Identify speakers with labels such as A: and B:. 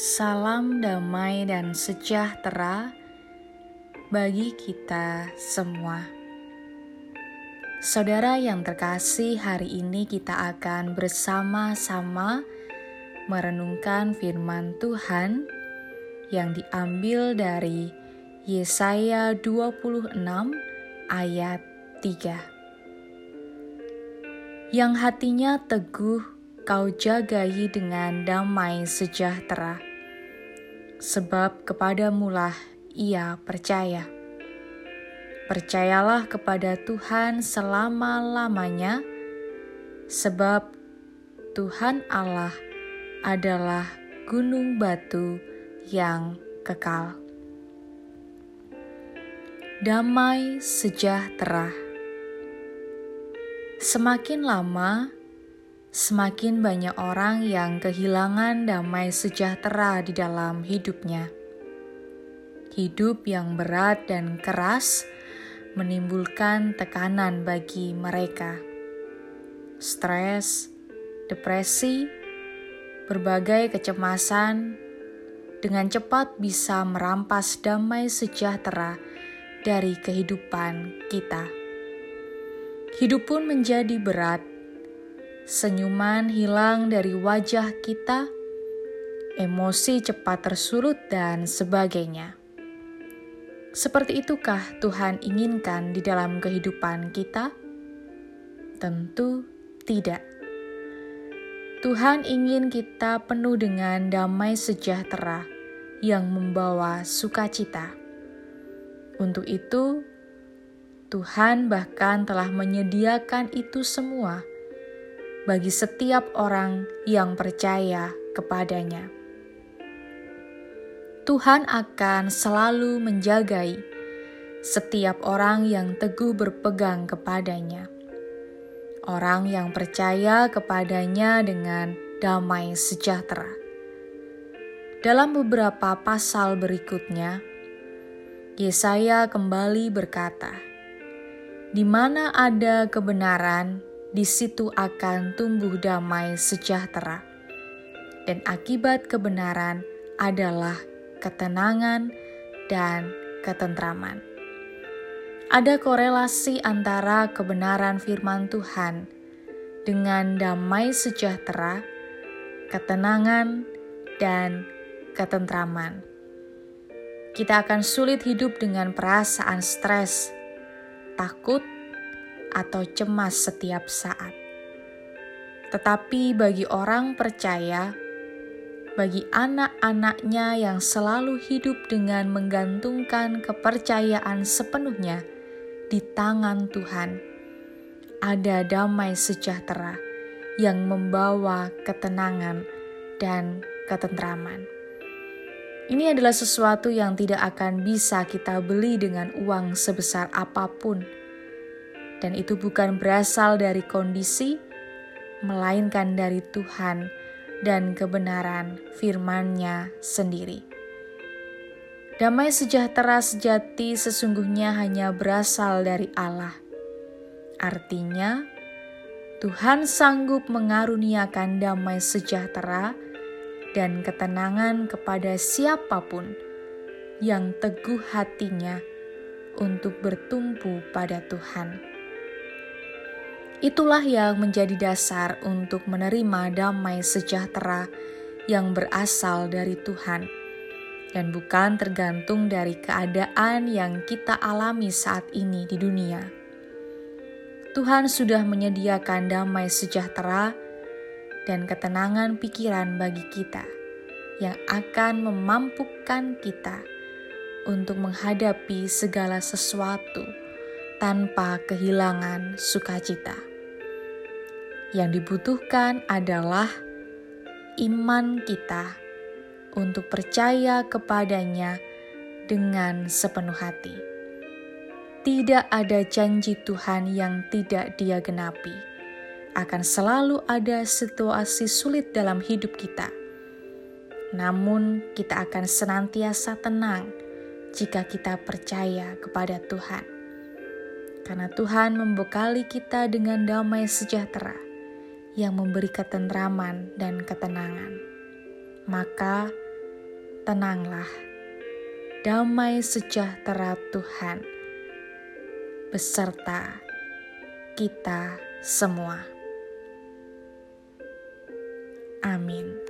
A: Salam damai dan sejahtera bagi kita semua. Saudara yang terkasih, hari ini kita akan bersama-sama merenungkan firman Tuhan yang diambil dari Yesaya 26 ayat 3. Yang hatinya teguh kau jagai dengan damai sejahtera, sebab kepadamulah ia percaya. Percayalah kepada Tuhan selama-lamanya, sebab Tuhan Allah adalah gunung batu yang kekal. Damai sejahtera. Semakin lama, semakin banyak orang yang kehilangan damai sejahtera di dalam hidupnya. Hidup yang berat dan keras menimbulkan tekanan bagi mereka. Stres, depresi, berbagai kecemasan dengan cepat bisa merampas damai sejahtera dari kehidupan kita. Hidup pun menjadi berat senyuman hilang dari wajah kita, emosi cepat tersulut, dan sebagainya. Seperti itukah Tuhan inginkan di dalam kehidupan kita? Tentu tidak. Tuhan ingin kita penuh dengan damai sejahtera yang membawa sukacita. Untuk itu, Tuhan bahkan telah menyediakan itu semua bagi setiap orang yang percaya kepadanya. Tuhan akan selalu menjagai setiap orang yang teguh berpegang kepadanya. Orang yang percaya kepadanya dengan damai sejahtera. Dalam beberapa pasal berikutnya, Yesaya kembali berkata, "Di mana ada kebenaran, di situ akan tumbuh damai sejahtera. Dan akibat kebenaran adalah ketenangan dan ketentraman. Ada korelasi antara kebenaran firman Tuhan dengan damai sejahtera, ketenangan, dan ketentraman. Kita akan sulit hidup dengan perasaan stres, takut, atau cemas setiap saat. Tetapi bagi orang percaya, bagi anak-anaknya yang selalu hidup dengan menggantungkan kepercayaan sepenuhnya di tangan Tuhan, ada damai sejahtera yang membawa ketenangan dan ketentraman. Ini adalah sesuatu yang tidak akan bisa kita beli dengan uang sebesar apa pun dan itu bukan berasal dari kondisi, melainkan dari Tuhan dan kebenaran firman-Nya sendiri. Damai sejahtera sejati sesungguhnya hanya berasal dari Allah. Artinya, Tuhan sanggup mengaruniakan damai sejahtera dan ketenangan kepada siapa pun yang teguh hatinya untuk bertumpu pada Tuhan. Itulah yang menjadi dasar untuk menerima damai sejahtera yang berasal dari Tuhan, dan bukan tergantung dari keadaan yang kita alami saat ini di dunia. Tuhan sudah menyediakan damai sejahtera dan ketenangan pikiran bagi kita, yang akan memampukan kita untuk menghadapi segala sesuatu tanpa kehilangan sukacita. Yang dibutuhkan adalah iman kita untuk percaya kepadanya dengan sepenuh hati. Tidak ada janji Tuhan yang tidak Dia genapi. Akan selalu ada situasi sulit dalam hidup kita. Namun, kita akan senantiasa tenang jika kita percaya kepada Tuhan, karena Tuhan membekali kita dengan damai sejahtera yang memberi ketentraman dan ketenangan. Maka tenanglah, damai sejahtera Tuhan beserta kita semua. Amin.